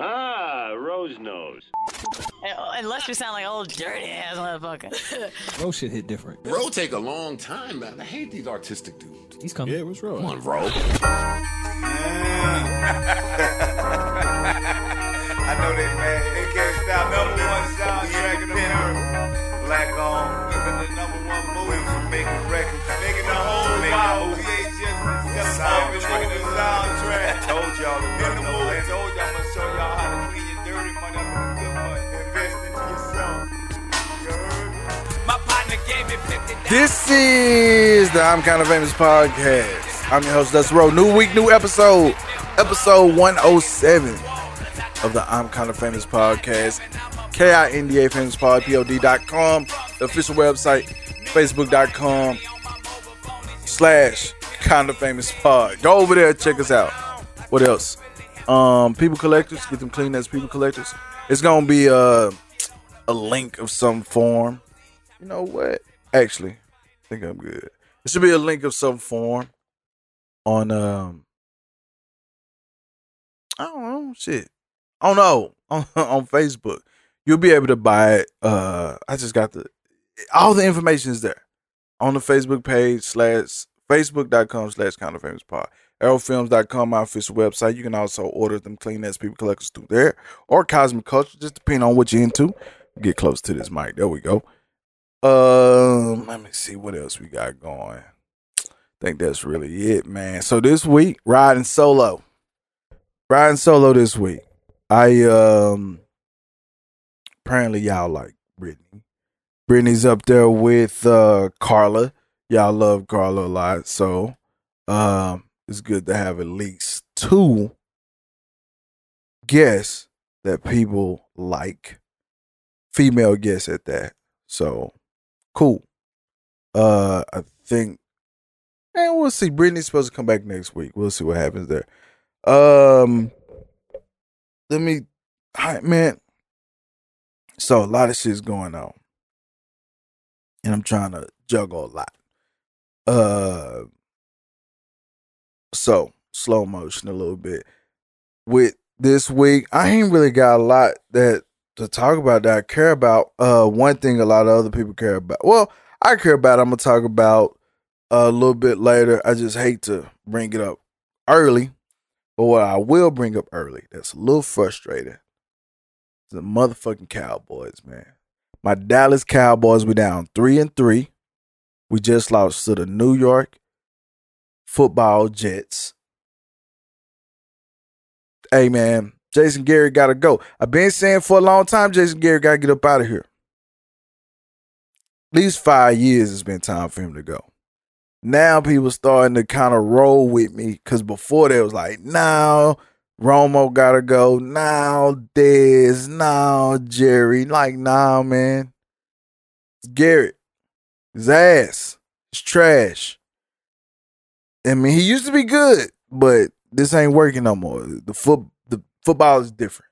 Ah, Rose nose. Unless you sound like old dirty ass motherfucker. Ro shit hit different. Ro take a long time, man. I hate these artistic dudes. He's coming. Yeah, what's wrong? Come on, Ro. I know they mad. They can't stop. Number one soundtrack in the earth. Black on. Living the number one movie for making records. This is the I'm Kind of Famous podcast. I'm your host, Dusty Rowe. New week, new episode. Episode 107 of the I'm Kind of Famous podcast. K-I-N-D-A Famous Pod, P-O-D.com. The official website, Facebook.com slash Kind of Famous Pod. Go over there, check us out. What else? Um, People Collectors, get them clean as People Collectors. It's gonna be a, a link of some form. You know what? Actually, I think I'm good. It should be a link of some form on um I don't know shit. Don't know on, on Facebook. You'll be able to buy it. Uh I just got the all the information is there on the Facebook page slash facebook.com slash kind of famous pod. Arrowfilms.com, my official website. You can also order them clean as people collectors through there or Cosmic Culture, just depending on what you're into. Get close to this mic. There we go. Um, let me see what else we got going. I think that's really it, man. So this week, riding solo. Riding solo this week. I um apparently y'all like Brittany. Brittany's up there with uh Carla. Y'all love Carla a lot. So um it's good to have at least two guests that people like. Female guests at that. So cool. Uh, I think, and we'll see. Brittany's supposed to come back next week. We'll see what happens there. Um, let me, man. So a lot of shit's going on, and I'm trying to juggle a lot. Uh, so slow motion a little bit with this week. I ain't really got a lot that to talk about that I care about. Uh, one thing a lot of other people care about. Well, I care about. I'm gonna talk about a little bit later. I just hate to bring it up early, but what I will bring up early that's a little frustrating. The motherfucking Cowboys, man. My Dallas Cowboys, we down three and three. We just lost to the New York Football Jets. Hey, man, Jason Garrett got to go. I've been saying for a long time, Jason Garrett got to get up out of here. At least five years it's been time for him to go. Now people starting to kind of roll with me because before they was like, now Romo got to go. Now Dez. Now Jerry. Like, nah, man. Garrett. His ass. It's trash. I mean, he used to be good, but this ain't working no more. The foot football is different.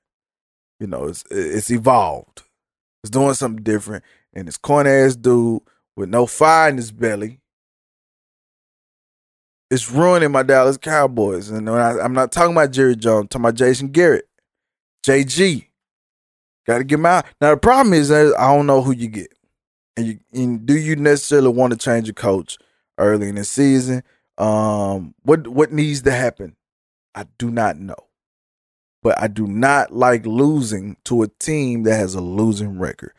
You know, it's it's evolved. It's doing something different. And this corny ass dude with no fire in his belly. It's ruining my Dallas Cowboys. And I, am not talking about Jerry Jones, I'm talking about Jason Garrett. JG. Gotta get him out. Now the problem is I don't know who you get. And you and do you necessarily want to change your coach early in the season? Um, what what needs to happen? I do not know. But I do not like losing to a team that has a losing record.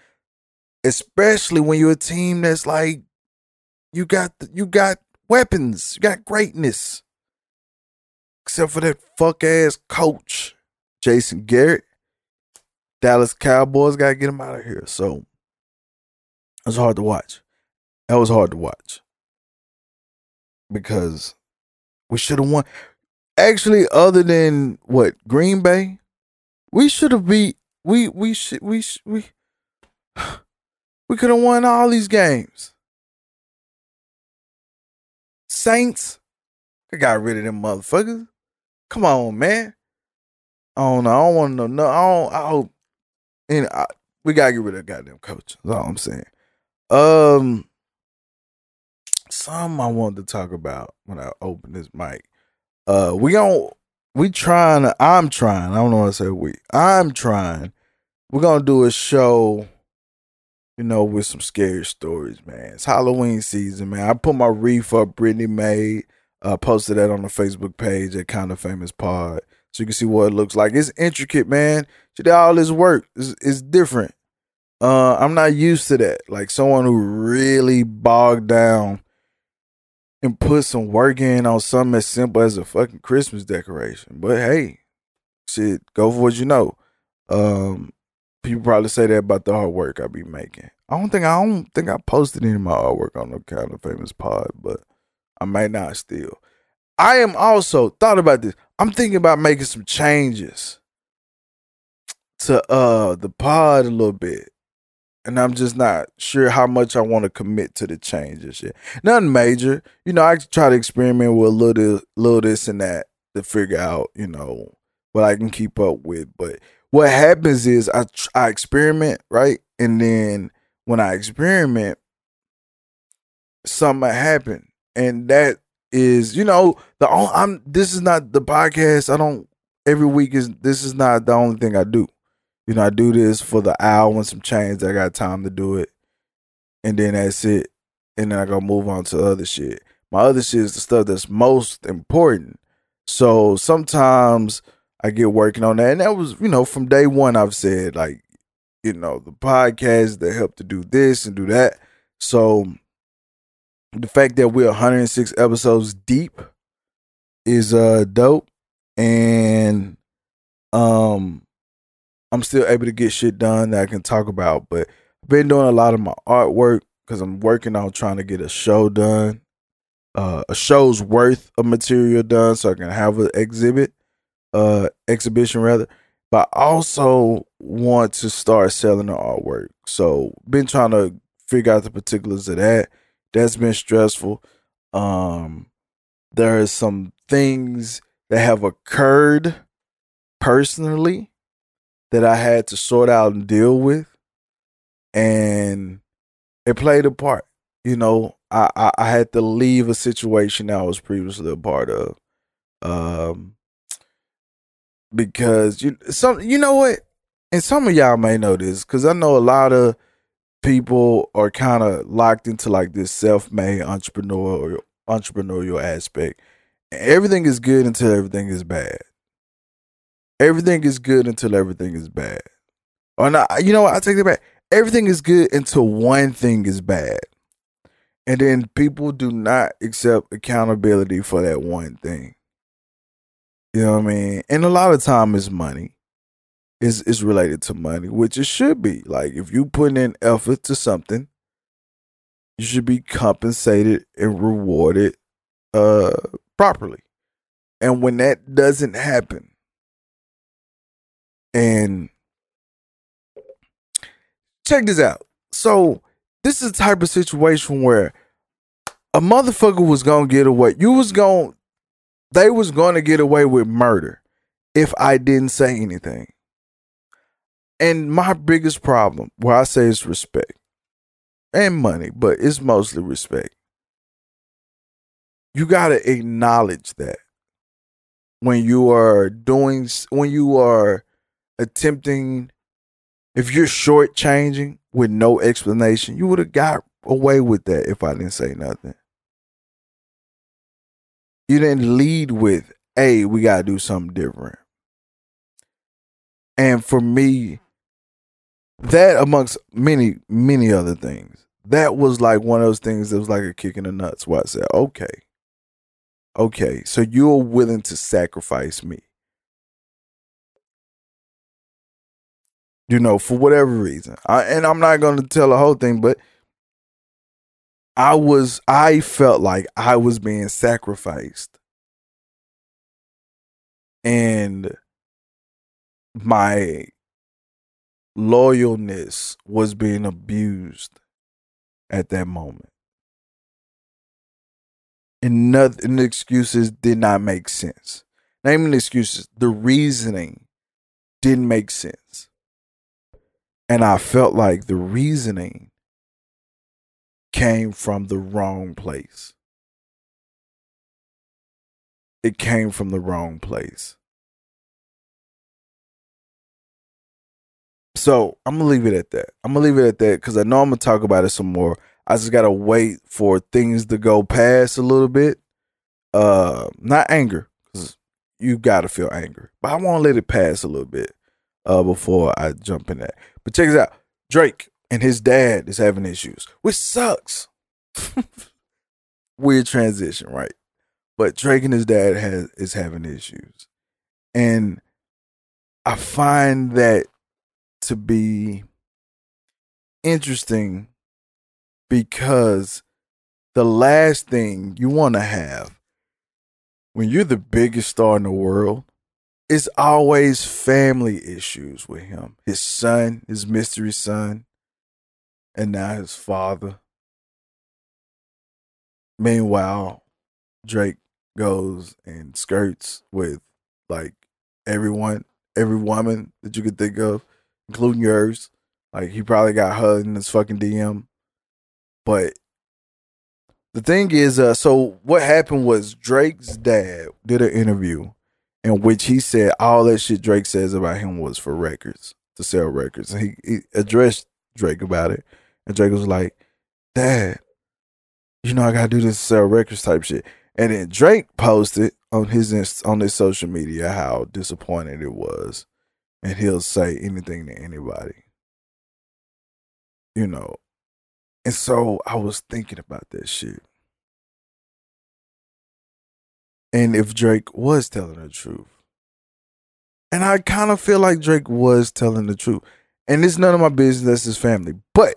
Especially when you're a team that's like you got you got weapons, you got greatness. Except for that fuck ass coach, Jason Garrett. Dallas Cowboys gotta get him out of here. So it was hard to watch. That was hard to watch. Because we should have won actually, other than what Green Bay, we should have beat. We we should we we we could have won all these games. Saints, I got rid of them motherfuckers. Come on, man. I don't know. I don't want to know. No, I don't. I hope. And I, we gotta get rid of goddamn coach. That's all I'm saying. Um, some I wanted to talk about when I open this mic. Uh, we gon' we trying to, I'm trying, I don't know what to say we. I'm trying. We're gonna do a show, you know, with some scary stories, man. It's Halloween season, man. I put my wreath up Brittany made. Uh posted that on the Facebook page at Kind of Famous Pod. So you can see what it looks like. It's intricate, man. She did all this work. It's, it's different. Uh, I'm not used to that. Like someone who really bogged down and put some work in on something as simple as a fucking Christmas decoration. But hey, shit, go for what you know. Um, people probably say that about the artwork I be making. I don't think I don't think I posted any of my artwork on the kind of famous pod, but I may not still. I am also thought about this. I'm thinking about making some changes to uh the pod a little bit. And I'm just not sure how much I want to commit to the changes. Nothing major. You know, I try to experiment with a little little this and that to figure out, you know, what I can keep up with. But what happens is I I experiment, right? And then when I experiment, something happen. And that is, you know, the only, I'm this is not the podcast. I don't every week is this is not the only thing I do. You know, I do this for the hour and some change. I got time to do it, and then that's it. And then I go move on to other shit. My other shit is the stuff that's most important. So sometimes I get working on that, and that was, you know, from day one. I've said like, you know, the podcast that help to do this and do that. So the fact that we're 106 episodes deep is uh dope and um I'm still able to get shit done that I can talk about but I've been doing a lot of my artwork cuz I'm working on trying to get a show done uh a show's worth of material done so I can have an exhibit uh exhibition rather but I also want to start selling the artwork so been trying to figure out the particulars of that that's been stressful. Um, there are some things that have occurred personally that I had to sort out and deal with, and it played a part. You know, I, I, I had to leave a situation I was previously a part of, um, because you some you know what, and some of y'all may know this because I know a lot of people are kind of locked into like this self-made entrepreneur or entrepreneurial aspect. Everything is good until everything is bad. Everything is good until everything is bad. Or not, you know what? I take it back. Everything is good until one thing is bad. And then people do not accept accountability for that one thing. You know what I mean? And a lot of time is money is is related to money, which it should be. Like if you put in effort to something, you should be compensated and rewarded uh properly. And when that doesn't happen, and check this out. So this is the type of situation where a motherfucker was gonna get away. You was gonna they was gonna get away with murder if I didn't say anything. And my biggest problem, where I say is respect and money, but it's mostly respect. You got to acknowledge that when you are doing, when you are attempting, if you're shortchanging with no explanation, you would have got away with that if I didn't say nothing. You didn't lead with, hey, we got to do something different. And for me, that amongst many many other things that was like one of those things that was like a kick in the nuts where i said okay okay so you're willing to sacrifice me you know for whatever reason I, and i'm not going to tell the whole thing but i was i felt like i was being sacrificed and my loyalness was being abused at that moment. And nothing the excuses did not make sense. Naming excuses, the reasoning didn't make sense. And I felt like the reasoning came from the wrong place. It came from the wrong place. So I'm gonna leave it at that. I'm gonna leave it at that because I know I'm gonna talk about it some more. I just gotta wait for things to go past a little bit. Uh, not anger, because you gotta feel anger, but I want to let it pass a little bit uh, before I jump in that. But check this out: Drake and his dad is having issues, which sucks. Weird transition, right? But Drake and his dad has is having issues, and I find that to be interesting because the last thing you want to have when you're the biggest star in the world is always family issues with him. His son, his mystery son, and now his father. Meanwhile, Drake goes and skirts with like everyone, every woman that you could think of, including yours. Like he probably got her in his fucking DM. But the thing is, uh, so what happened was Drake's dad did an interview in which he said all that shit Drake says about him was for records to sell records, and he, he addressed Drake about it, and Drake was like, "Dad, you know I gotta do this to sell records type shit." And then Drake posted on his on his social media how disappointed it was, and he'll say anything to anybody, you know. And so I was thinking about that shit. And if Drake was telling the truth. And I kind of feel like Drake was telling the truth. And it's none of my business, that's his family. But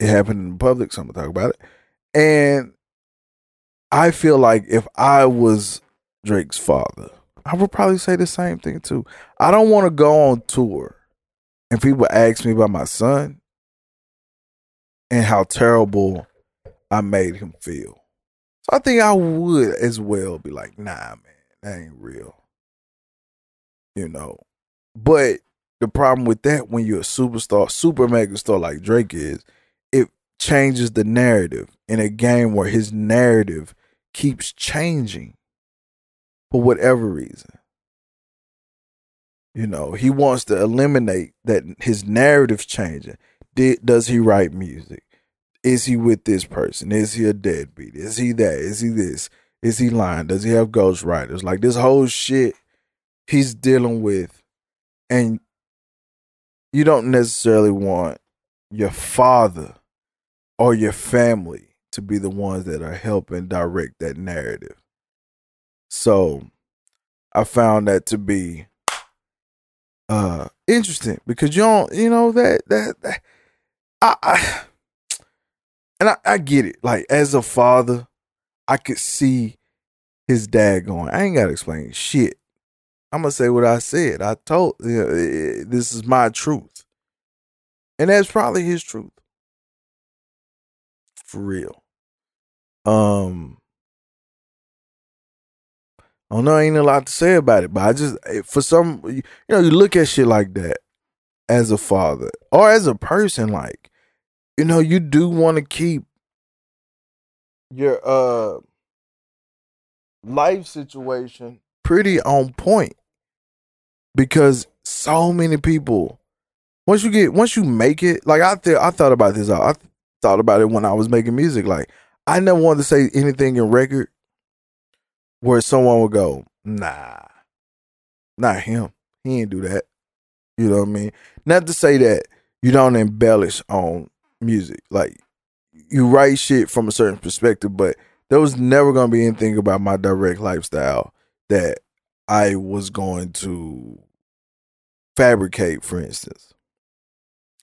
it happened in public, so I'm gonna talk about it. And I feel like if I was Drake's father, I would probably say the same thing too. I don't want to go on tour and people ask me about my son and how terrible I made him feel. So I think I would as well be like, nah, man, that ain't real. You know. But the problem with that when you're a superstar, super mega star like Drake is, it changes the narrative in a game where his narrative keeps changing for whatever reason. You know, he wants to eliminate that his narrative's changing. Did does he write music? Is he with this person? Is he a deadbeat? Is he that? Is he this? Is he lying? Does he have ghostwriters? Like this whole shit he's dealing with. And you don't necessarily want your father or your family to be the ones that are helping direct that narrative. So I found that to be uh interesting because you don't you know that that, that I, I and I, I get it. Like as a father, I could see his dad going. I ain't gotta explain shit. I'm gonna say what I said. I told you know, this is my truth, and that's probably his truth for real. Um, I don't know. Ain't a lot to say about it, but I just eh, for some, you know, you look at shit like that as a father or as a person, like you know, you do want to keep your uh life situation pretty on point because so many people once you get once you make it like I th- I thought about this I th- thought about it when I was making music like I never wanted to say anything in record where someone would go nah not him he ain't do that you know what I mean? Not to say that you don't embellish on music. Like you write shit from a certain perspective, but there was never gonna be anything about my direct lifestyle that I was going to fabricate, for instance.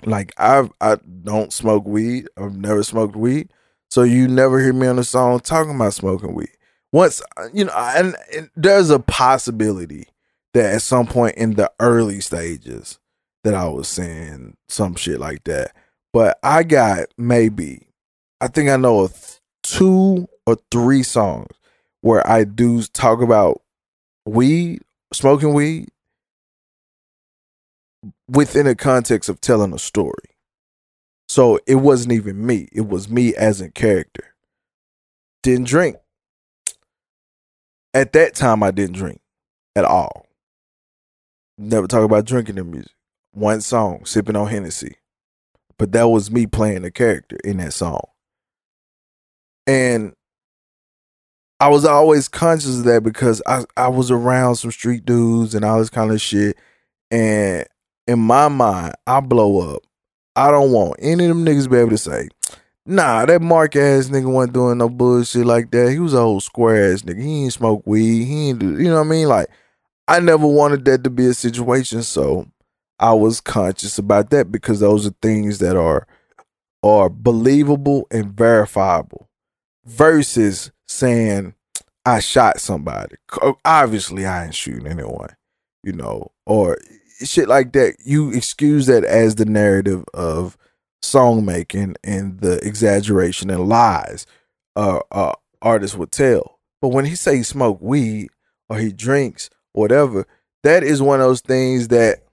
Like I I don't smoke weed. I've never smoked weed. So you never hear me on a song talking about smoking weed. Once uh, you know, and, and there's a possibility that at some point in the early stages that I was saying some shit like that. But I got maybe, I think I know of two or three songs where I do talk about weed, smoking weed, within the context of telling a story. So it wasn't even me, it was me as a character. Didn't drink. At that time, I didn't drink at all. Never talk about drinking in music. one song, sipping on Hennessy. But that was me playing the character in that song. And I was always conscious of that because I, I was around some street dudes and all this kind of shit. And in my mind, I blow up. I don't want any of them niggas be able to say, nah, that Mark ass nigga wasn't doing no bullshit like that. He was a old square ass nigga. He ain't smoke weed. He ain't do, you know what I mean? Like, I never wanted that to be a situation. So I was conscious about that because those are things that are are believable and verifiable versus saying I shot somebody. Obviously, I ain't shooting anyone, you know, or shit like that. You excuse that as the narrative of song making and the exaggeration and lies uh, uh, artists would tell. But when he say he smoke weed or he drinks, whatever, that is one of those things that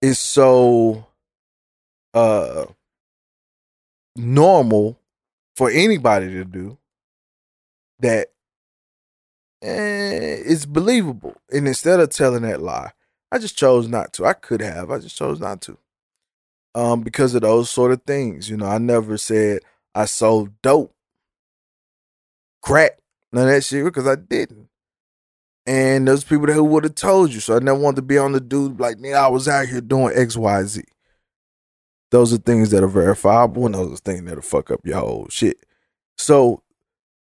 is so uh normal for anybody to do that eh, it's believable. And instead of telling that lie, I just chose not to. I could have. I just chose not to. Um, because of those sort of things. You know, I never said I sold dope, crack, none of that shit because I didn't. And those people that who would have told you. So I never wanted to be on the dude like, me. I was out here doing X, Y, Z. Those are things that are verifiable, and those are things that'll fuck up your whole shit. So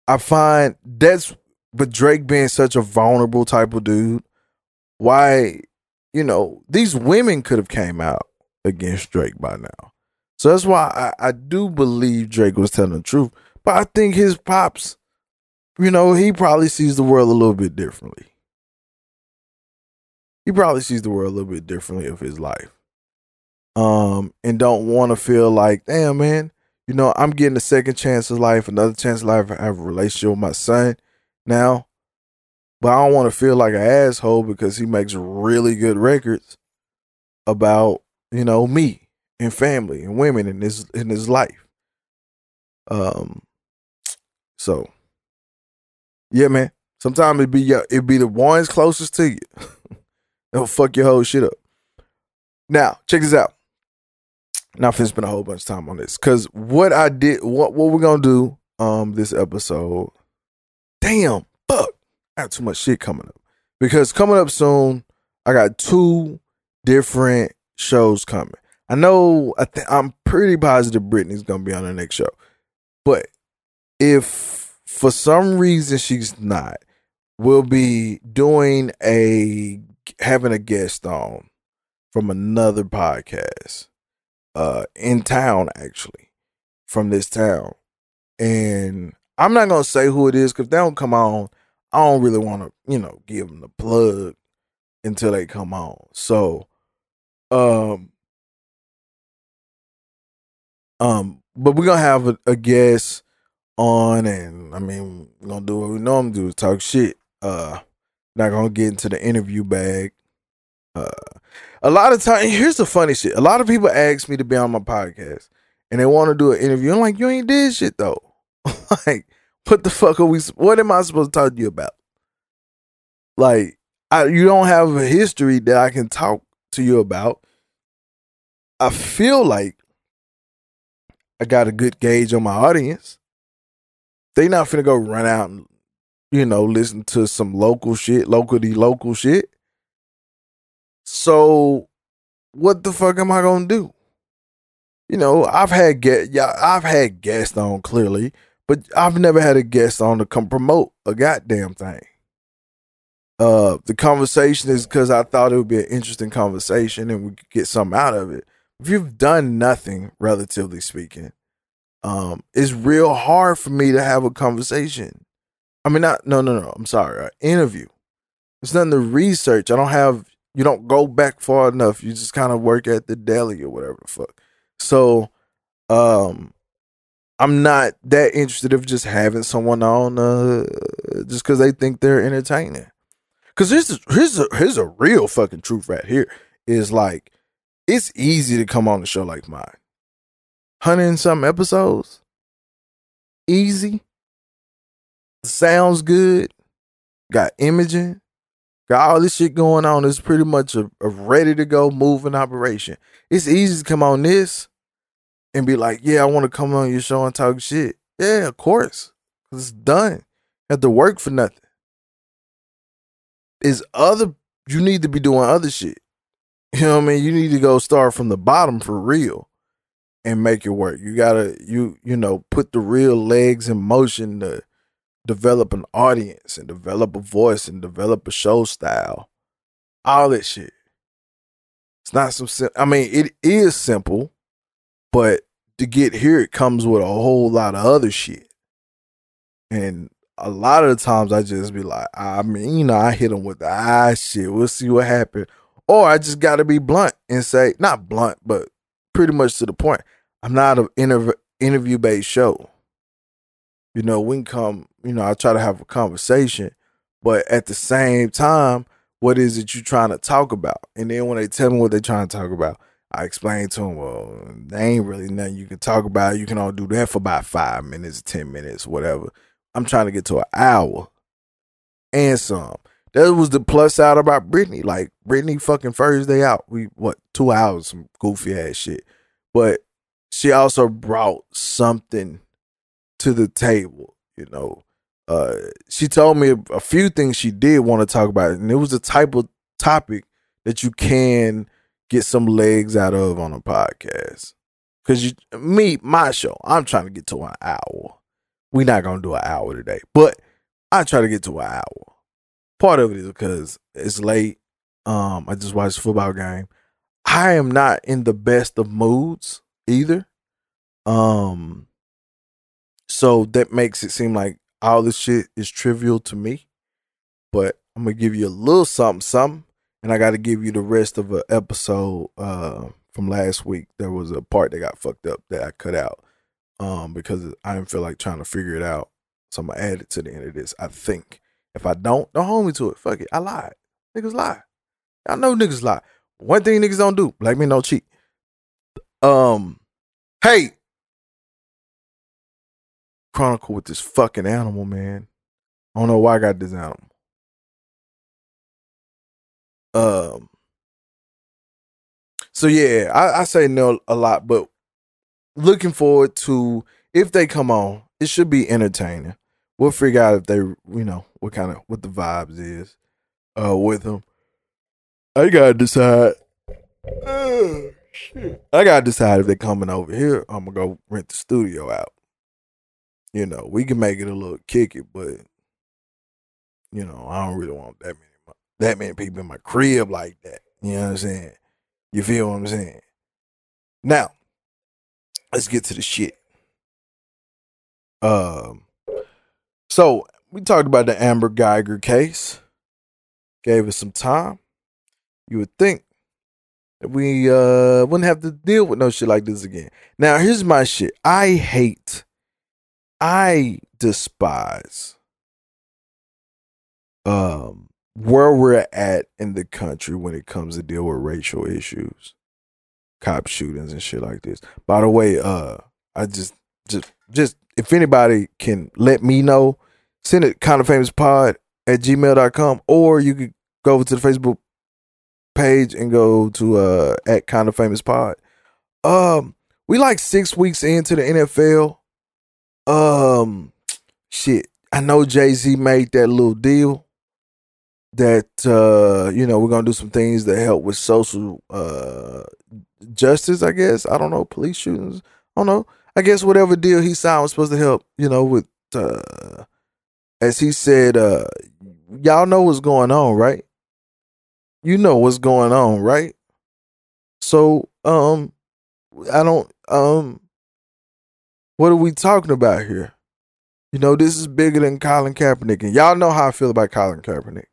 I find that's but Drake being such a vulnerable type of dude, why, you know, these women could have came out against Drake by now. So that's why I, I do believe Drake was telling the truth. But I think his pops, you know, he probably sees the world a little bit differently. He probably sees the world a little bit differently of his life. Um, and don't want to feel like, damn man, you know, I'm getting a second chance of life, another chance of life. I have a relationship with my son now. But I don't want to feel like an asshole because he makes really good records about, you know, me and family and women in his in his life. Um so yeah, man. Sometimes it be it be the ones closest to you. They'll fuck your whole shit up. Now, check this out. Now I'm spend a whole bunch of time on this. Cause what I did, what what we're gonna do um this episode damn, fuck, I got too much shit coming up. Because coming up soon, I got two different shows coming. I know I th- I'm pretty positive Brittany's gonna be on the next show. But if for some reason she's not, we'll be doing a having a guest on from another podcast uh in town actually from this town and I'm not gonna say who it is because they don't come on. I don't really want to, you know, give them the plug until they come on. So, um, um, but we're gonna have a, a guest on, and I mean, we're gonna do what we normally do: talk shit. Uh, not gonna get into the interview bag. Uh, a lot of time, here's the funny shit. A lot of people ask me to be on my podcast, and they want to do an interview. I'm like, you ain't did shit though. like, what the fuck are we? What am I supposed to talk to you about? Like, I, you don't have a history that I can talk to you about. I feel like I got a good gauge on my audience. They not finna go run out and, you know, listen to some local shit, locally local shit. So, what the fuck am I gonna do? You know, I've had get yeah, I've had guests on clearly but I've never had a guest on to come promote a goddamn thing. Uh, the conversation is because I thought it would be an interesting conversation and we could get something out of it. If you've done nothing, relatively speaking, um, it's real hard for me to have a conversation. I mean, not no, no, no. I'm sorry, an interview. It's nothing to research. I don't have. You don't go back far enough. You just kind of work at the deli or whatever the fuck. So, um, I'm not that interested of just having someone on uh, just because they think they're entertaining. Because here's here's a, here's a real fucking truth right here is like it's easy to come on a show like mine, hundred and some episodes, easy, sounds good, got imaging, Got all this shit going on. It's pretty much a, a ready to go moving operation. It's easy to come on this and be like, yeah, I want to come on your show and talk shit. Yeah, of course. It's done. Have to work for nothing. Is other you need to be doing other shit. You know what I mean? You need to go start from the bottom for real and make it work. You gotta you you know put the real legs in motion to develop an audience and develop a voice and develop a show style. All that shit. It's not some sim- I mean, it is simple, but to get here it comes with a whole lot of other shit. And a lot of the times I just be like, I mean, you know, I hit them with the ah shit. We'll see what happens. Or I just got to be blunt and say, not blunt, but pretty much to the point. I'm not an interv- interview based show. You know, we can come, you know, I try to have a conversation, but at the same time, what is it you trying to talk about? And then when they tell me what they're trying to talk about, I explain to them, well, there ain't really nothing you can talk about. You can all do that for about five minutes, 10 minutes, whatever. I'm trying to get to an hour and some. That was the plus side about Brittany. Like Brittany fucking first day out. We what, two hours, some goofy ass shit. But she also brought something to the table, you know. Uh she told me a, a few things she did want to talk about, and it was the type of topic that you can get some legs out of on a podcast. Cause you me, my show, I'm trying to get to an hour. We're not gonna do an hour today, but I try to get to an hour. Part of it is because it's late. Um, I just watched a football game. I am not in the best of moods either. Um, so that makes it seem like all this shit is trivial to me. But I'm gonna give you a little something, something, and I got to give you the rest of an episode uh, from last week. There was a part that got fucked up that I cut out um, because I didn't feel like trying to figure it out. So I'm gonna add it to the end of this. I think if I don't, don't hold me to it. Fuck it, I lied. Niggas lie. I know niggas lie. One thing niggas don't do: black men don't cheat. Um, hey, chronicle with this fucking animal, man. I don't know why I got this animal. Um. So yeah, I, I say no a lot, but looking forward to if they come on, it should be entertaining. We'll figure out if they, you know, what kind of what the vibes is, uh, with them. I gotta decide. I gotta decide if they're coming over here. I'm gonna go rent the studio out. You know, we can make it a little kicky, but you know, I don't really want that many that many people in my crib like that. You know what I'm saying? You feel what I'm saying? Now, let's get to the shit. Um, so we talked about the Amber Guyger case. Gave us some time. You would think that we uh wouldn't have to deal with no shit like this again. Now, here's my shit. I hate, I despise um where we're at in the country when it comes to deal with racial issues, cop shootings and shit like this. By the way, uh, I just just just if anybody can let me know, send it kind of famous pod at gmail.com or you could go over to the Facebook page and go to uh at kind of famous pod. Um, we like six weeks into the NFL. Um, shit, I know Jay Z made that little deal that uh you know we're gonna do some things that help with social uh justice i guess. I don't know police shootings. I don't know. I guess whatever deal he signed was supposed to help you know with uh as he said uh y'all know what's going on right? You know what's going on right? So um i don't um what are we talking about here? You know this is bigger than colin kaepernick and y'all know how i feel about colin kaepernick.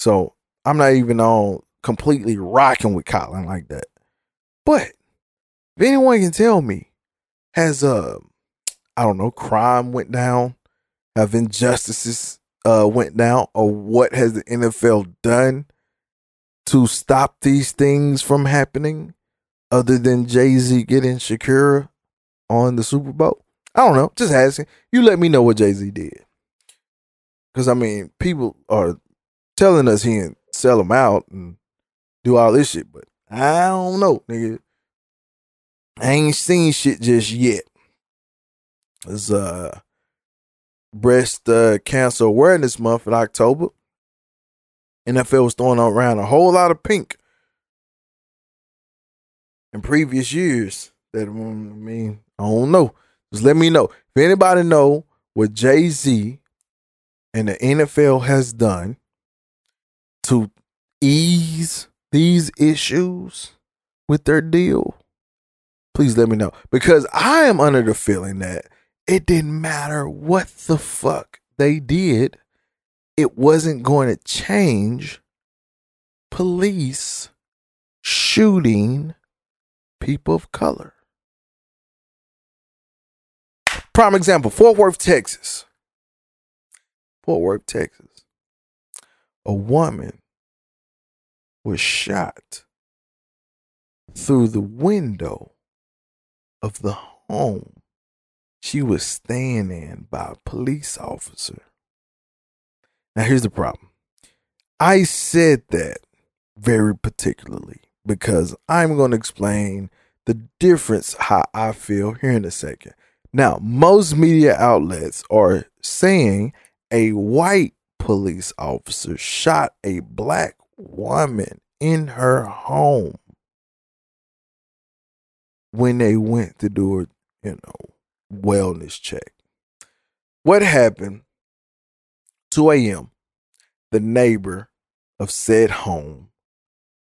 So I'm not even on completely rocking with Colin like that. But if anyone can tell me, has uh I don't know, crime went down, have injustices uh went down, or what has the NFL done to stop these things from happening other than Jay-Z getting Shakira on the Super Bowl? I don't know. Just asking. You let me know what Jay-Z did. Cause I mean, people are telling us he can sell them out and do all this shit, but I don't know, nigga. I ain't seen shit just yet. It's uh breast uh, cancer awareness month in October. NFL was throwing around a whole lot of pink in previous years. That I mean, I don't know. Just let me know if anybody know what Jay Z and the NFL has done to ease these issues with their deal. Please let me know because I am under the feeling that it didn't matter what the fuck they did, it wasn't going to change police shooting people of color. Prime example Fort Worth, Texas. Fort Worth, Texas. A woman was shot through the window of the home she was staying in by a police officer. Now, here's the problem I said that very particularly because I'm going to explain the difference how I feel here in a second. Now, most media outlets are saying a white police officer shot a black woman in her home when they went to do a, you know, wellness check. What happened? 2 a.m. The neighbor of said home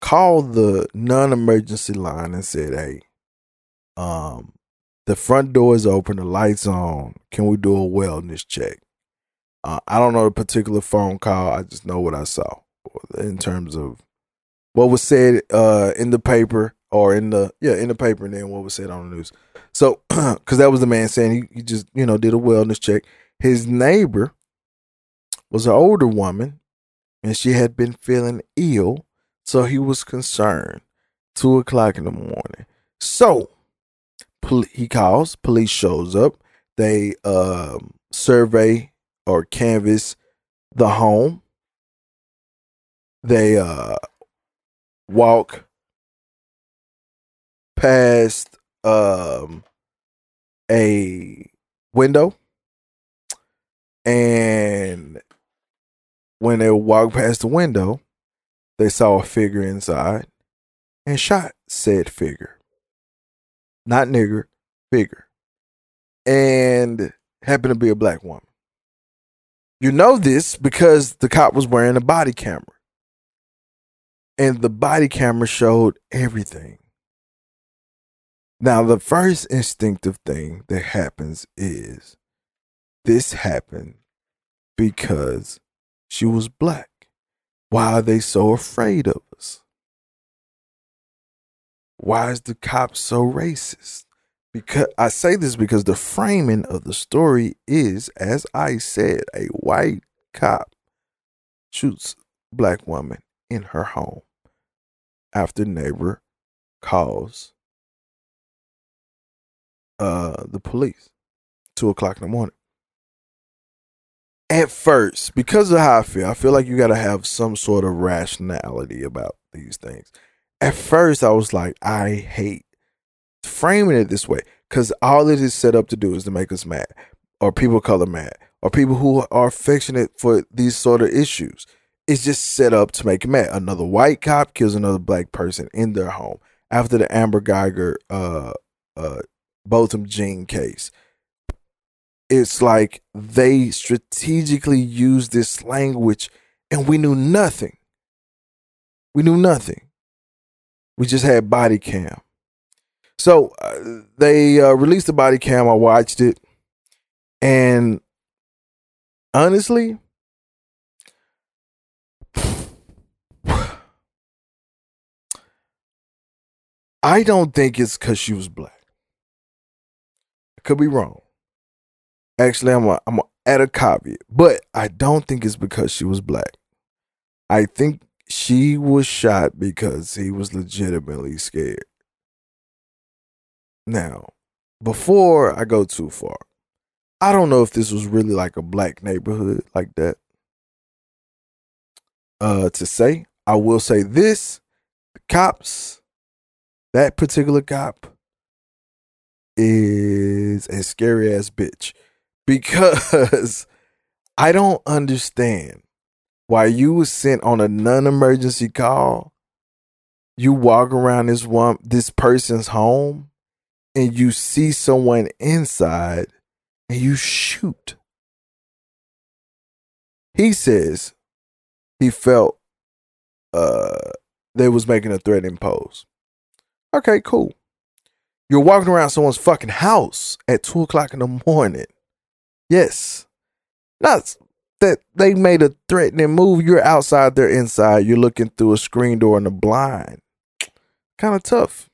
called the non-emergency line and said, "Hey, um, the front door is open, the lights on. Can we do a wellness check?" Uh, I don't know the particular phone call. I just know what I saw in terms of what was said uh, in the paper or in the yeah in the paper, and then what was said on the news. So, because that was the man saying he, he just you know did a wellness check. His neighbor was an older woman, and she had been feeling ill, so he was concerned. Two o'clock in the morning. So he calls. Police shows up. They um, survey or canvass the home. They uh, walk past um a window and when they walked past the window they saw a figure inside and shot said figure not nigger bigger, and happened to be a black woman you know this because the cop was wearing a body camera and the body camera showed everything now, the first instinctive thing that happens is this happened because she was black. Why are they so afraid of us? Why is the cop so racist? Because I say this because the framing of the story is, as I said, a white cop shoots black woman in her home after neighbor calls uh, the police. Two o'clock in the morning. At first, because of how I feel, I feel like you got to have some sort of rationality about these things. At first, I was like, I hate framing it this way because all it is set up to do is to make us mad, or people of color mad, or people who are affectionate for these sort of issues. It's just set up to make mad. Another white cop kills another black person in their home after the Amber Guyger, uh, uh, Botham Jean case. It's like they strategically used this language and we knew nothing. We knew nothing. We just had body cam. So uh, they uh, released the body cam. I watched it. And honestly, I don't think it's because she was black. I Could be wrong. Actually, I'm I'm a, at a caveat, but I don't think it's because she was black. I think she was shot because he was legitimately scared. Now, before I go too far, I don't know if this was really like a black neighborhood like that. uh, to say. I will say this: the cops, that particular cop, is a scary ass bitch because I don't understand why you was sent on a non-emergency call. You walk around this one this person's home and you see someone inside and you shoot. He says he felt uh they was making a threatening pose. Okay, cool. You're walking around someone's fucking house at two o'clock in the morning. Yes. Not that they made a threatening move. You're outside, they're inside. You're looking through a screen door and a blind. Kind of tough.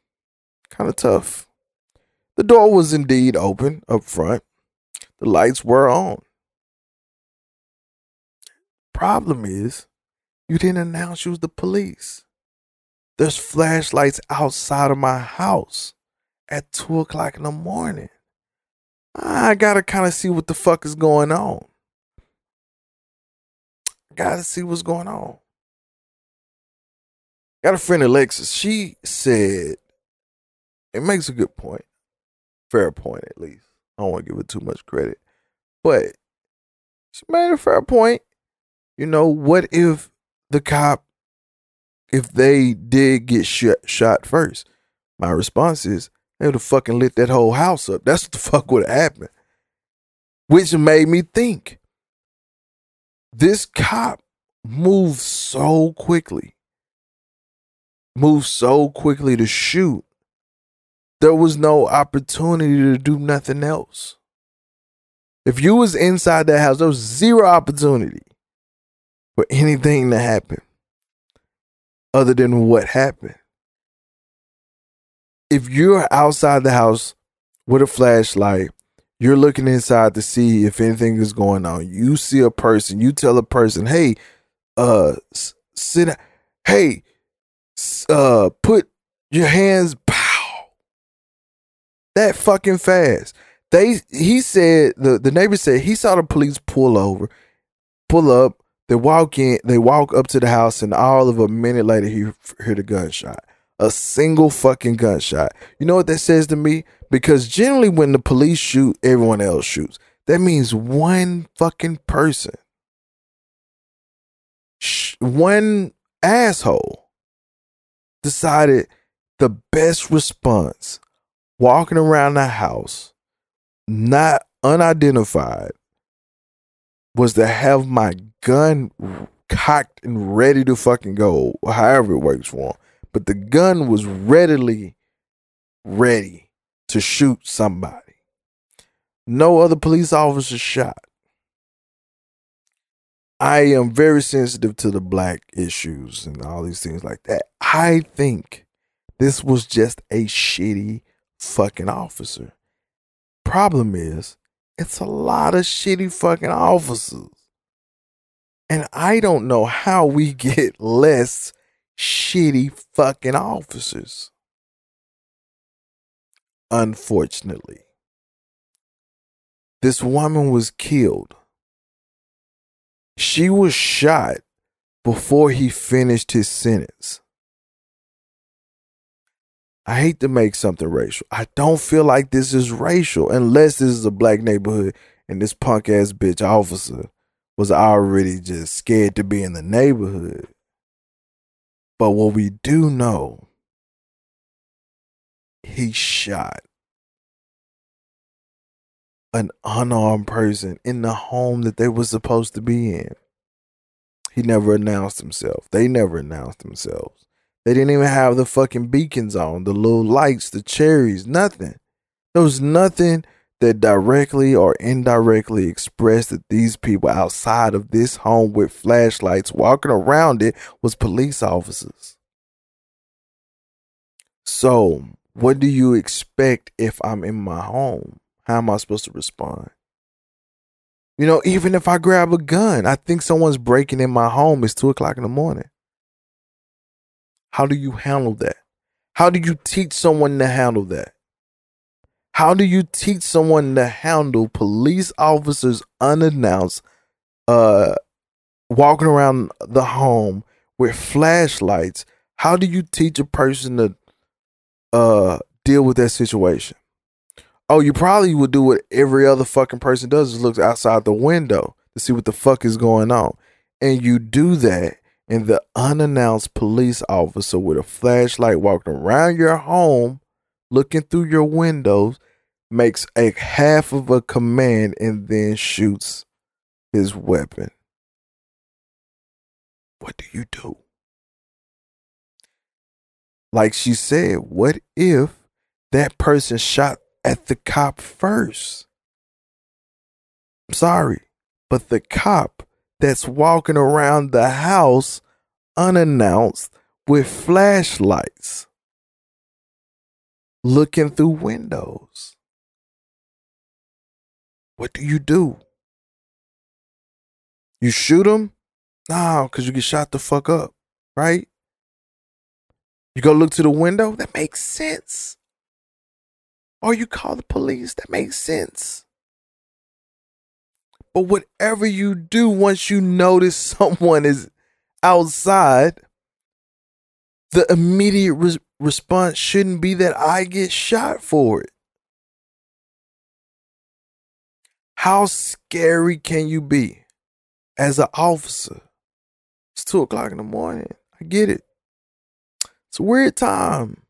Kind of tough. The door was indeed open up front. The lights were on. Problem is, you didn't announce you was the police. There's flashlights outside of my house at two o'clock in the morning. I gotta kind of see what the fuck is going on. Gotta see what's going on. Got a friend Alexis. She said it makes a good point. Fair point, at least. I don't want to give it too much credit. But she made a fair point. You know, what if the cop, if they did get shot, shot first? My response is, they would have fucking lit that whole house up. That's what the fuck would have happened. Which made me think this cop moved so quickly, moved so quickly to shoot. There was no opportunity to do nothing else. If you was inside that house, there was zero opportunity for anything to happen other than what happened if you're outside the house with a flashlight, you're looking inside to see if anything is going on. You see a person, you tell a person, "Hey, uh, sit, hey, uh, put your hands, pow." That fucking fast. They, he said, the the neighbor said he saw the police pull over, pull up. They walk in, they walk up to the house, and all of a minute later, he heard a gunshot a single fucking gunshot. You know what that says to me? Because generally, when the police shoot, everyone else shoots. That means one fucking person, one asshole decided the best response walking around the house, not unidentified, was to have my gun cocked and ready to fucking go, however it works for him but the gun was readily ready to shoot somebody. No other police officer shot. I am very sensitive to the black issues and all these things like that. I think this was just a shitty fucking officer. Problem is, it's a lot of shitty fucking officers. And I don't know how we get less shitty fucking officers. Unfortunately, this woman was killed. She was shot before he finished his sentence. I hate to make something racial. I don't feel like this is racial unless this is a black neighborhood and this punk ass bitch officer was already just scared to be in the neighborhood. But what we do know, he shot an unarmed person in the home that they were supposed to be in. He never announced himself. They never announced themselves. They didn't even have the fucking beacons on, the little lights, the cherries, nothing. There was nothing that directly or indirectly expressed that these people outside of this home with flashlights walking around it was police officers. So, what do you expect if I'm in my home? How am I supposed to respond? You know, even if I grab a gun, I think someone's breaking in my home. It's two o'clock in the morning. How do you handle that? How do you teach someone to handle that? How do you teach someone to handle police officers unannounced uh walking around the home with flashlights, how do you teach a person to uh deal with that situation? Oh, you probably would do what every other fucking person does is look outside the window to see what the fuck is going on. And you do that, and the unannounced police officer with a flashlight walking around your home, looking through your windows, makes a half of a command and then shoots his weapon. What do you do? Like she said, what if that person shot at the cop first? I'm sorry, but the cop that's walking around the house unannounced with flashlights looking through windows. What do you do? You shoot him? No, because you get shot the fuck up, right? You go look to the window? That makes sense. Or you call the police? That makes sense. But whatever you do, once you notice someone is outside, the immediate res- response shouldn't be that I get shot for it. How scary can you be as an officer? It's two o'clock in the morning. I get it. It's a weird time.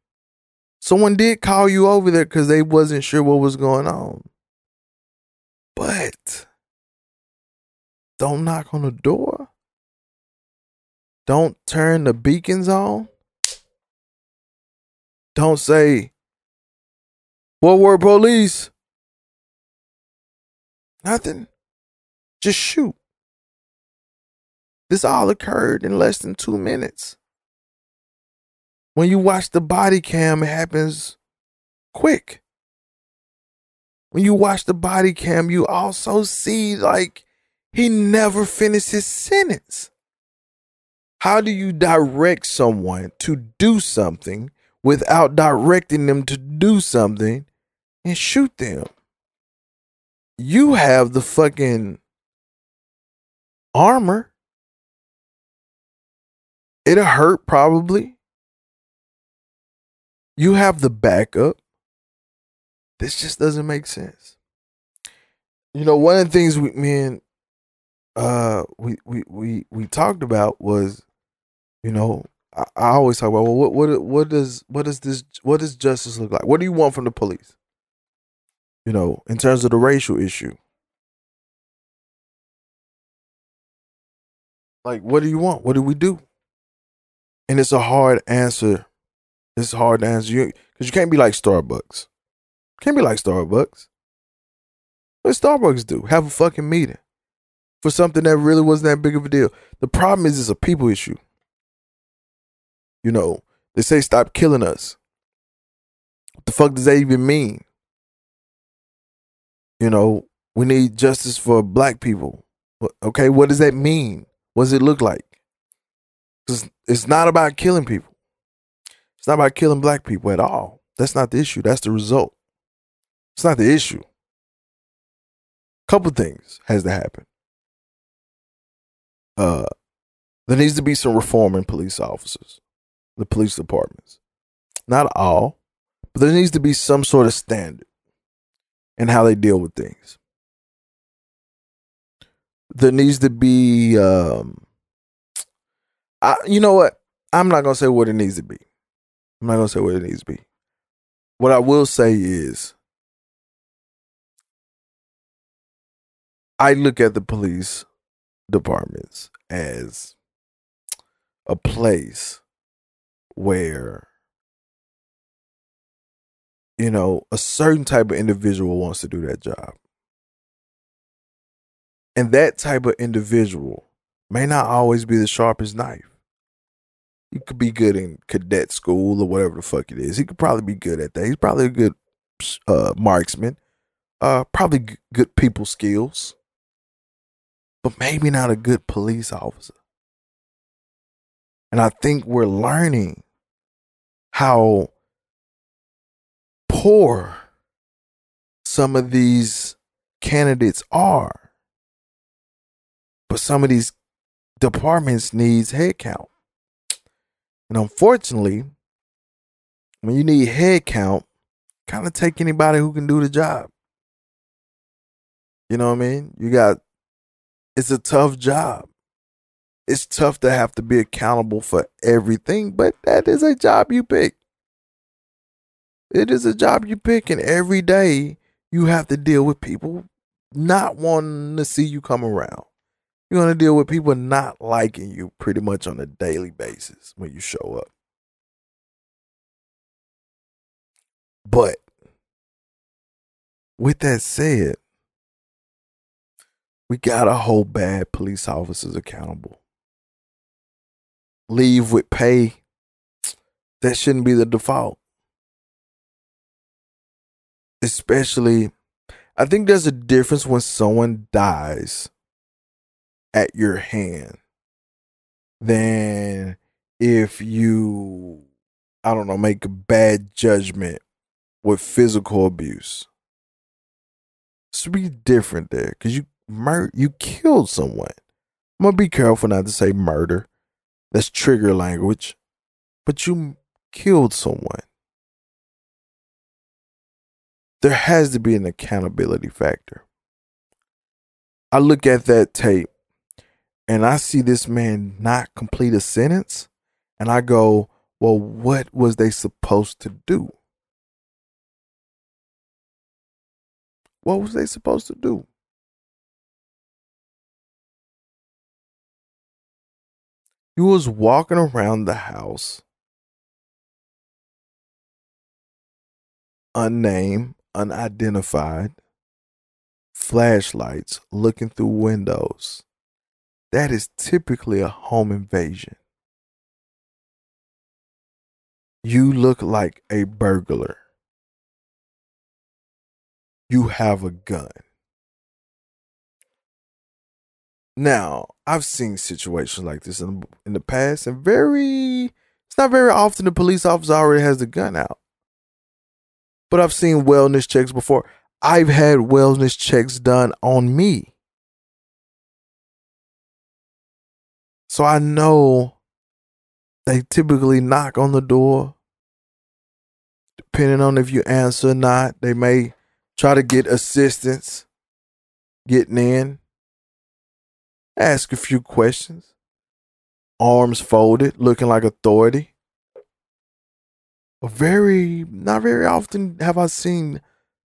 Someone did call you over there because they wasn't sure what was going on. But don't knock on the door. Don't turn the beacons on. Don't say, Fort Worth police? Nothing. Just shoot. This all occurred in less than two minutes. When you watch the body cam, it happens quick. When you watch the body cam, you also see like he never finished his sentence. How do you direct someone to do something without directing them to do something and shoot them? You have the fucking armor. It'll hurt probably. You have the backup. This just doesn't make sense. You know, one of the things we me and uh we we we we talked about was, you know, I, I always talk about well what what what does what does this what does justice look like? What do you want from the police? You know, in terms of the racial issue. Like, what do you want? What do we do? And it's a hard answer. It's hard to answer you because you can't be like Starbucks. Can't be like Starbucks. What Starbucks do? Have a fucking meeting for something that really wasn't that big of a deal. The problem is it's a people issue. You know, they say stop killing us. What the fuck does that even mean? You know, we need justice for black people. Okay, what does that mean? What does it look like? It's not about killing people. It's not about killing black people at all. That's not the issue. That's the result. It's not the issue. Couple things has to happen. Uh, there needs to be some reform in police officers, the police departments. Not all, but there needs to be some sort of standard in how they deal with things. There needs to be, um, I, you know what? I'm not gonna say what it needs to be. I'm not gonna say what it needs to be. What I will say is, I look at the police departments as a place where you know a certain type of individual wants to do that job and that type of individual may not always be the sharpest knife he could be good in cadet school or whatever the fuck it is he could probably be good at that he's probably a good uh, marksman uh, probably g- good people skills but maybe not a good police officer. And I think we're learning how poor some of these candidates are. But some of these departments needs headcount. And unfortunately, when you need headcount, kind of take anybody who can do the job. You know what I mean? You got it's a tough job. It's tough to have to be accountable for everything, but that is a job you pick. It is a job you pick, and every day you have to deal with people not wanting to see you come around. You're going to deal with people not liking you pretty much on a daily basis when you show up. But with that said, we got to hold bad police officers accountable. Leave with pay, that shouldn't be the default. Especially, I think there's a difference when someone dies at your hand than if you, I don't know, make a bad judgment with physical abuse. It's be different there because you mur- you killed someone. I'm gonna be careful not to say murder. That's trigger language. But you killed someone. There has to be an accountability factor. I look at that tape and I see this man not complete a sentence, and I go, well, what was they supposed to do? What was they supposed to do? He was walking around the house, unnamed, unidentified, flashlights, looking through windows. That is typically a home invasion. You look like a burglar. You have a gun. Now, I've seen situations like this in, in the past, and very, it's not very often the police officer already has the gun out. But I've seen wellness checks before. I've had wellness checks done on me. So I know they typically knock on the door. Depending on if you answer or not, they may try to get assistance getting in. Ask a few questions. Arms folded, looking like authority. But very, not very often have I seen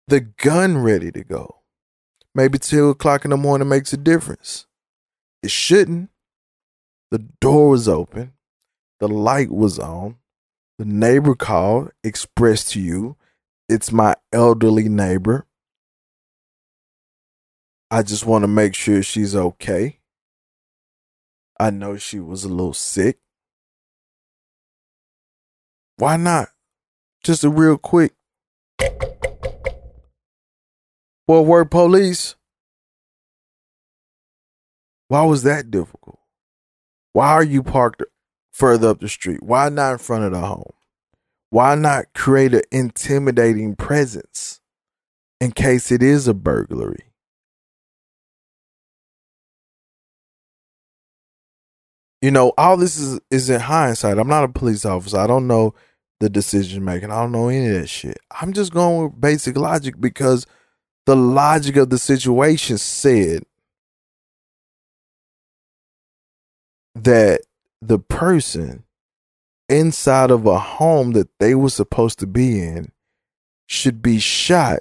the gun ready to go. Maybe two o'clock in the morning makes a difference. It shouldn't. The door was open. The light was on. The neighbor called, expressed to you, it's my elderly neighbor. I just want to make sure she's okay. I know she was a little sick. Why not? Just a real quick. Well, word police. Why was that difficult? Why are you parked further up the street? Why not in front of the home? Why not create an intimidating presence in case it is a burglary? You know, all this is is in hindsight. I'm not a police officer. I don't know the decision making. I don't know any of that shit. I'm just going with basic logic because the logic of the situation said that the person inside of a home that they were supposed to be in should be shot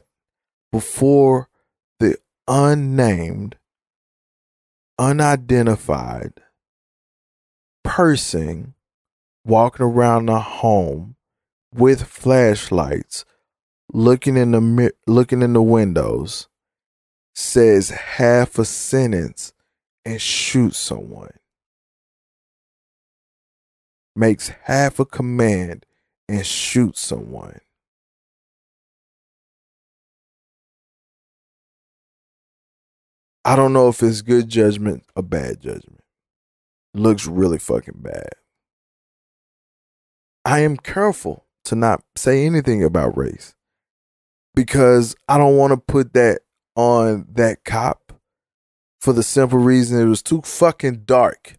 before the unnamed, unidentified person walking around the home with flashlights looking in the looking in the windows says half a sentence and shoots someone makes half a command and shoots someone. I don't know if it's good judgment or bad judgment. Looks really fucking bad. I am careful to not say anything about race because I don't want to put that on that cop for the simple reason it was too fucking dark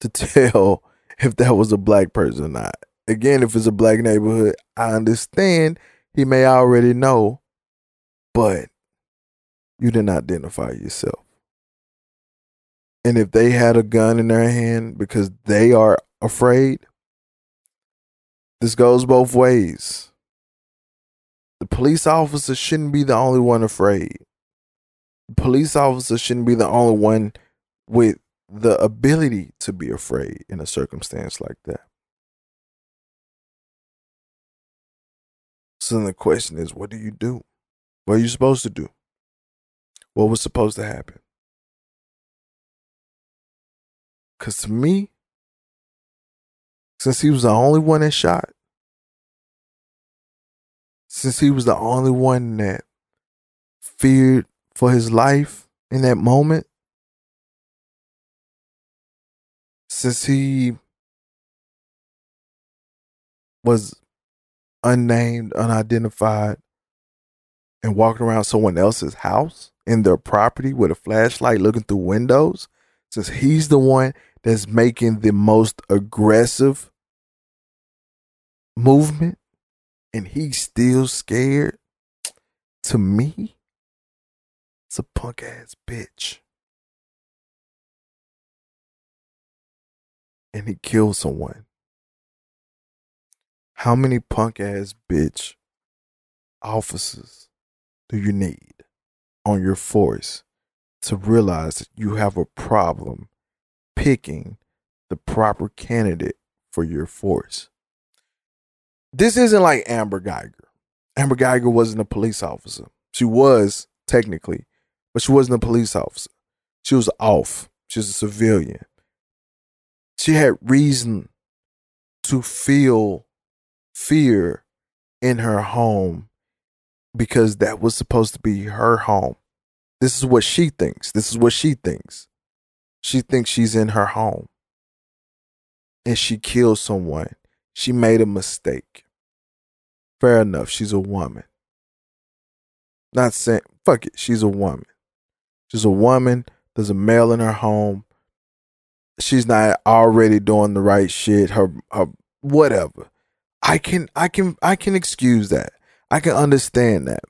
to tell if that was a black person or not. Again, if it's a black neighborhood, I understand he may already know, but you didn't identify yourself. And if they had a gun in their hand because they are afraid, this goes both ways. The police officer shouldn't be the only one afraid. The police officer shouldn't be the only one with the ability to be afraid in a circumstance like that. So then the question is, what do you do? What are you supposed to do? What was supposed to happen? Because to me, since he was the only one that shot, since he was the only one that feared for his life in that moment, since he was unnamed, unidentified, and walking around someone else's house in their property with a flashlight looking through windows, since he's the one that's making the most aggressive movement and he's still scared, to me, it's a punk ass bitch. And he killed someone. How many punk ass bitch officers do you need on your force to realize that you have a problem picking the proper candidate for your force? This isn't like Amber Guyger. Amber Guyger wasn't a police officer. She was technically, but she wasn't a police officer. She was off. She was a civilian. She had reason to feel fear in her home because that was supposed to be her home. This is what she thinks. This is what she thinks. She thinks she's in her home. And she killed someone. She made a mistake. Fair enough. She's a woman. Not saying, fuck it. She's a woman. She's a woman. There's a male in her home. She's not already doing the right shit. Her, her, whatever. I can, I can, I can excuse that. I can understand that.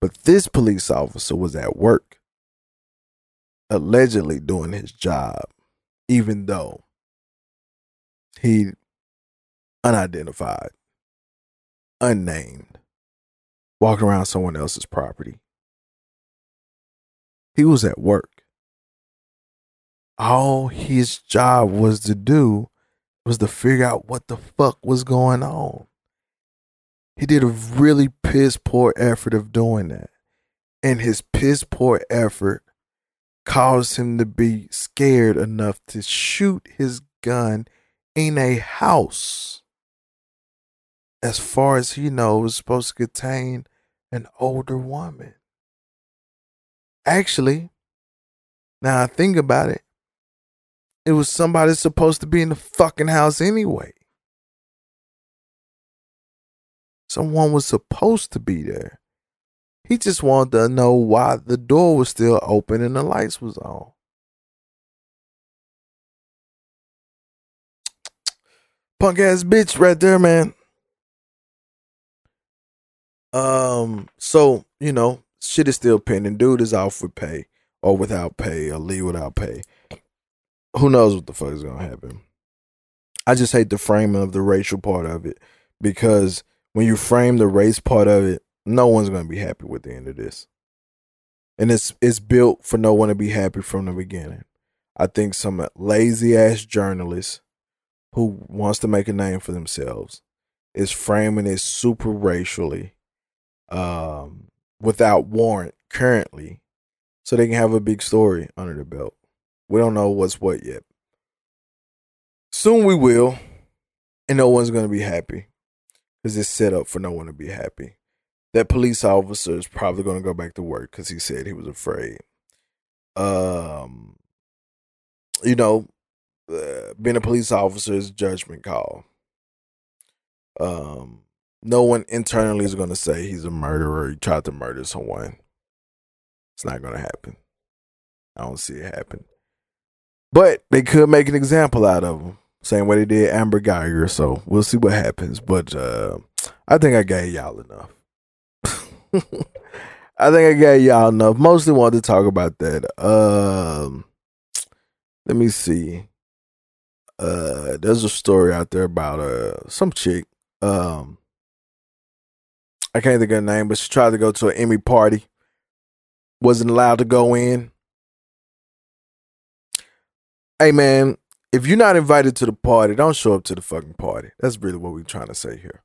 But this police officer was at work, allegedly doing his job, even though he unidentified, unnamed, walking around someone else's property. He was at work. All his job was to do was to figure out what the fuck was going on. He did a really piss poor effort of doing that. And his piss poor effort caused him to be scared enough to shoot his gun in a house. As far as he knows, supposed to contain an older woman. Actually, now I think about it, it was somebody supposed to be in the fucking house anyway. Someone was supposed to be there. He just wanted to know why the door was still open and the lights was on. Punk ass bitch right there, man. Um, so, you know, shit is still pending. Dude is off with pay or without pay or leave without pay. Who knows what the fuck is gonna happen? I just hate the framing of the racial part of it because when you frame the race part of it, no one's gonna be happy with the end of this. And it's it's built for no one to be happy from the beginning. I think some lazy ass journalist who wants to make a name for themselves is framing it super racially, um, without warrant currently, so they can have a big story under the belt. We don't know what's what yet. Soon we will, and no one's gonna be happy because it's set up for no one to be happy. That police officer is probably going to go back to work because he said he was afraid. Um, you know, uh, being a police officer is judgment call. Um, no one internally is going to say he's a murderer. He tried to murder someone. It's not going to happen. I don't see it happen. But they could make an example out of him, same way they did Amber Guyger. So we'll see what happens. But uh, I think I gave y'all enough. I think I gave y'all enough. Mostly wanted to talk about that. Um, let me see. Uh, there's a story out there about uh some chick. Um, I can't think of her name, but she tried to go to an Emmy party. Wasn't allowed to go in. Hey man, if you're not invited to the party, don't show up to the fucking party. That's really what we're trying to say here.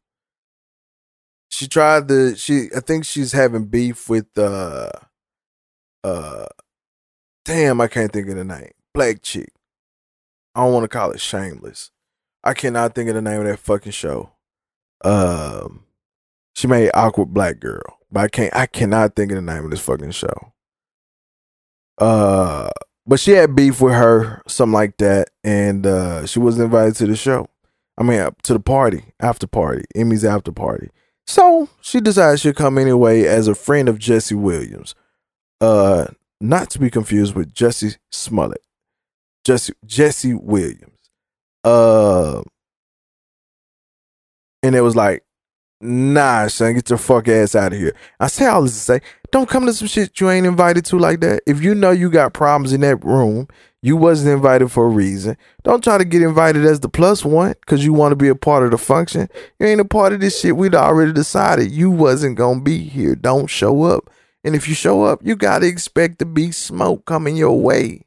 She tried to she I think she's having beef with uh uh damn, I can't think of the name. Black chick. I don't want to call it shameless. I cannot think of the name of that fucking show. Um she made awkward black girl. But I can't I cannot think of the name of this fucking show. Uh but she had beef with her, something like that, and uh, she wasn't invited to the show. I mean, uh, to the party, after party, Emmy's after party. So she decided she'd come anyway as a friend of Jesse Williams. Uh, not to be confused with Jussie Smollett. Jesse Jesse Williams. Uh, and it was like, nah, son, get your fuck ass out of here. I say all this to say, don't come to some shit you ain't invited to like that. If you know you got problems in that room, you wasn't invited for a reason. Don't try to get invited as the plus one because you want to be a part of the function. You ain't a part of this shit. We'd already decided you wasn't gonna be here. Don't show up. And if you show up, you gotta expect to be smoke coming your way.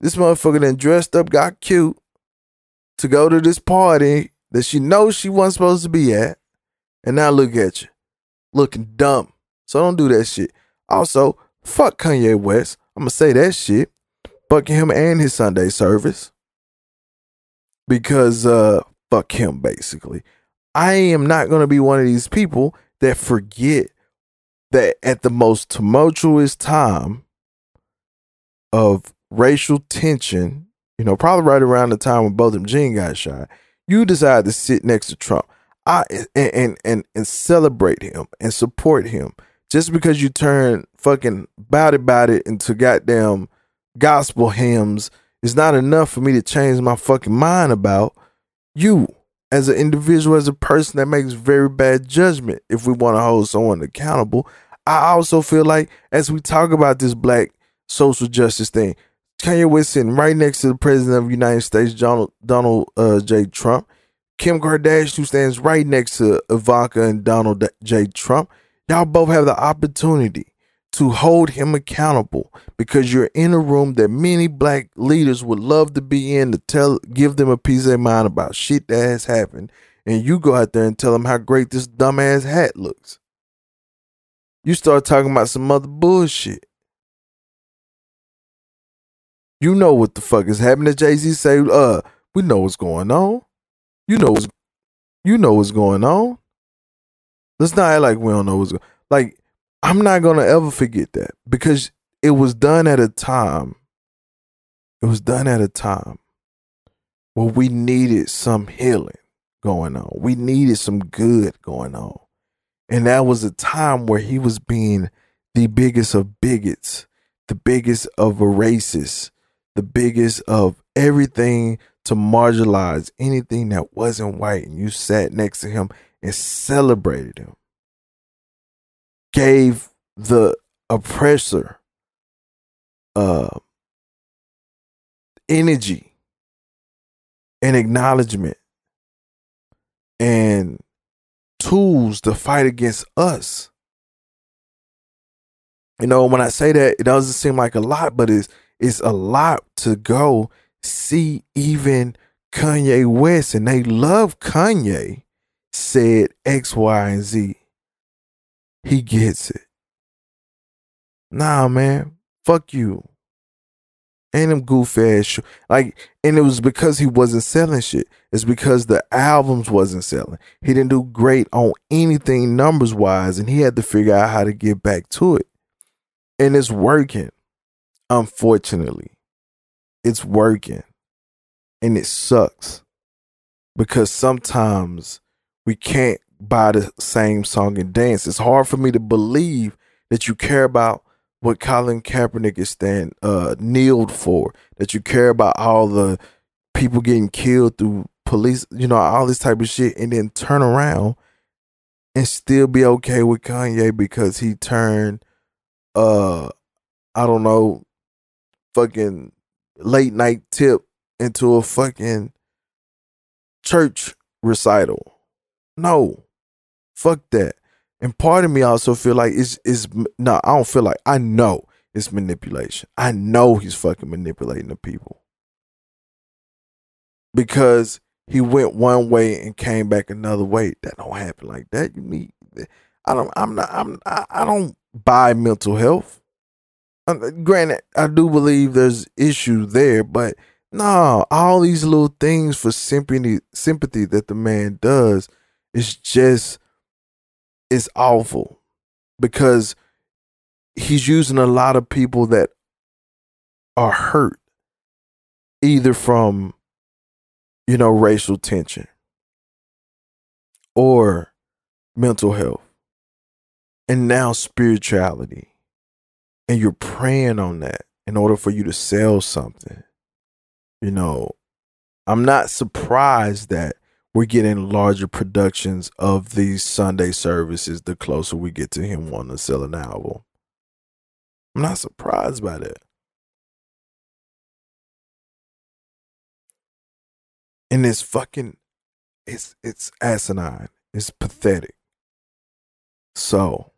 This motherfucker then dressed up, got cute to go to this party that she knows she wasn't supposed to be at. And now look at you. Looking dumb. So don't do that shit. Also, fuck Kanye West. I'm gonna say that shit. Fucking him and his Sunday service. Because uh fuck him basically. I am not gonna be one of these people that forget that at the most tumultuous time of racial tension, you know, probably right around the time when Botham Jean got shot, you decide to sit next to Trump. I and and and, celebrate him and support him. Just because you turn fucking bout about it into goddamn gospel hymns is not enough for me to change my fucking mind about you as an individual, as a person that makes very bad judgment if we want to hold someone accountable. I also feel like as we talk about this black social justice thing, Kanye West sitting right next to the president of the United States, Donald, Donald uh, J. Trump. Kim Kardashian, who stands right next to Ivanka and Donald J. Trump. Y'all both have the opportunity to hold him accountable because you're in a room that many black leaders would love to be in to tell, give them a piece of their mind about shit that has happened. And you go out there and tell them how great this dumbass hat looks. You start talking about some other bullshit. You know what the fuck is happening. Jay Z say, "Uh, we know what's going on. You know what's, you know what's going on. Let's not act like we don't know what's going. Like, I'm not gonna ever forget that because it was done at a time. It was done at a time where we needed some healing going on. We needed some good going on, and that was a time where he was being the biggest of bigots, the biggest of a racist, the biggest of everything to marginalize anything that wasn't white. And you sat next to him and celebrated him. Gave the oppressor uh, energy and acknowledgement and tools to fight against us. You know, when I say that, it doesn't seem like a lot, but it's it's a lot to go see even Kanye West, and they love Kanye, said X, Y, and Z. He gets it. Nah, man, fuck you. And them goof ass sh- like, and it was because he wasn't selling shit. It's because the albums wasn't selling. He didn't do great on anything numbers wise, and he had to figure out how to get back to it. And it's working. Unfortunately, it's working. And it sucks because sometimes we can't buy the same song and dance. It's hard for me to believe that you care about what Colin Kaepernick is stand uh kneeled for, that you care about all the people getting killed through police, you know, all this type of shit, and then turn around and still be okay with Kanye because he turned uh I don't know fucking late night tip into a fucking church recital. No. Fuck that. And part of me also feel like it's is no, I don't feel like I know it's manipulation. I know he's fucking manipulating the people. Because he went one way and came back another way. That don't happen like that. You need I don't I'm not I'm I, I don't buy mental health. Uh, granted, I do believe there's issues there, but no, all these little things for sympathy sympathy that the man does is just it's awful because he's using a lot of people that are hurt either from you know racial tension or mental health and now spirituality and you're praying on that in order for you to sell something you know i'm not surprised that we're getting larger productions of these sunday services the closer we get to him wanting to sell an album. I'm not surprised by that. And it's fucking it's it's asinine. It's pathetic. So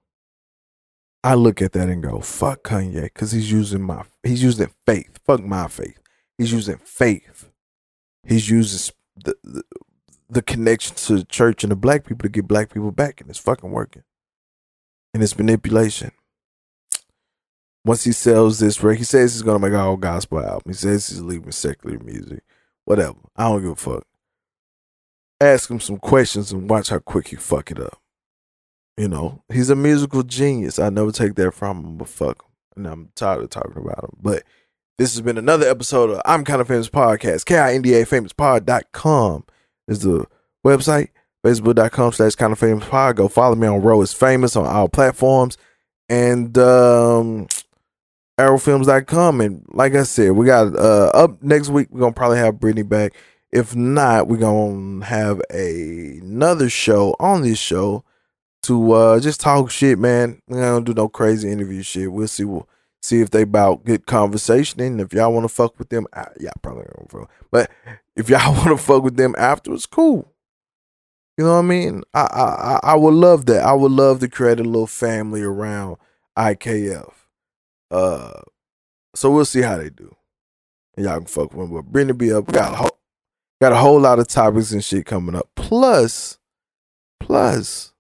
I look at that and go, fuck Kanye, because he's using my he's using faith. Fuck my faith. He's using faith. He's using the, the the connection to the church and the black people to get black people back, and it's fucking working. And it's manipulation. Once he sells this record, he says he's gonna make a whole gospel album. He says he's leaving secular music. Whatever. I don't give a fuck. Ask him some questions and watch how quick he fuck it up. You know, he's a musical genius. I never take that from him, but fuck him. And I'm tired of talking about him. But this has been another episode of I'm Kind of Famous Podcast. K-I-N-D-A famouspod.com is the website. Facebook.com slash kind of famous pod. Go follow me on Row is Famous on all platforms. And um arrowfilms.com. And like I said, we got uh up next week. We're gonna probably have Brittany back. If not, we're gonna have a, another show on this show to uh just talk shit, man. We don't do no crazy interview shit. We'll see. We'll see if they about good conversation. And if y'all want to fuck with them, uh, yeah, probably don't fuck. But if y'all want to fuck with them afterwards, cool. You know what I mean? I, I I would love that. I would love to create a little family around IKF. Uh, so we'll see how they do. And y'all can fuck with them. But Brittany be up. Got a whole, got a whole lot of topics and shit coming up. Plus, plus,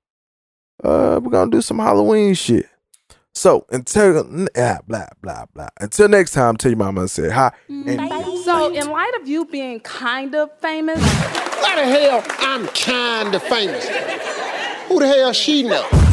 uh, we're gonna do some Halloween shit. So until yeah, blah blah blah. Until next time, tell your mama I said hi. And So, in light of you being kind of famous, Why the hell I'm kinda famous? Who the hell she know?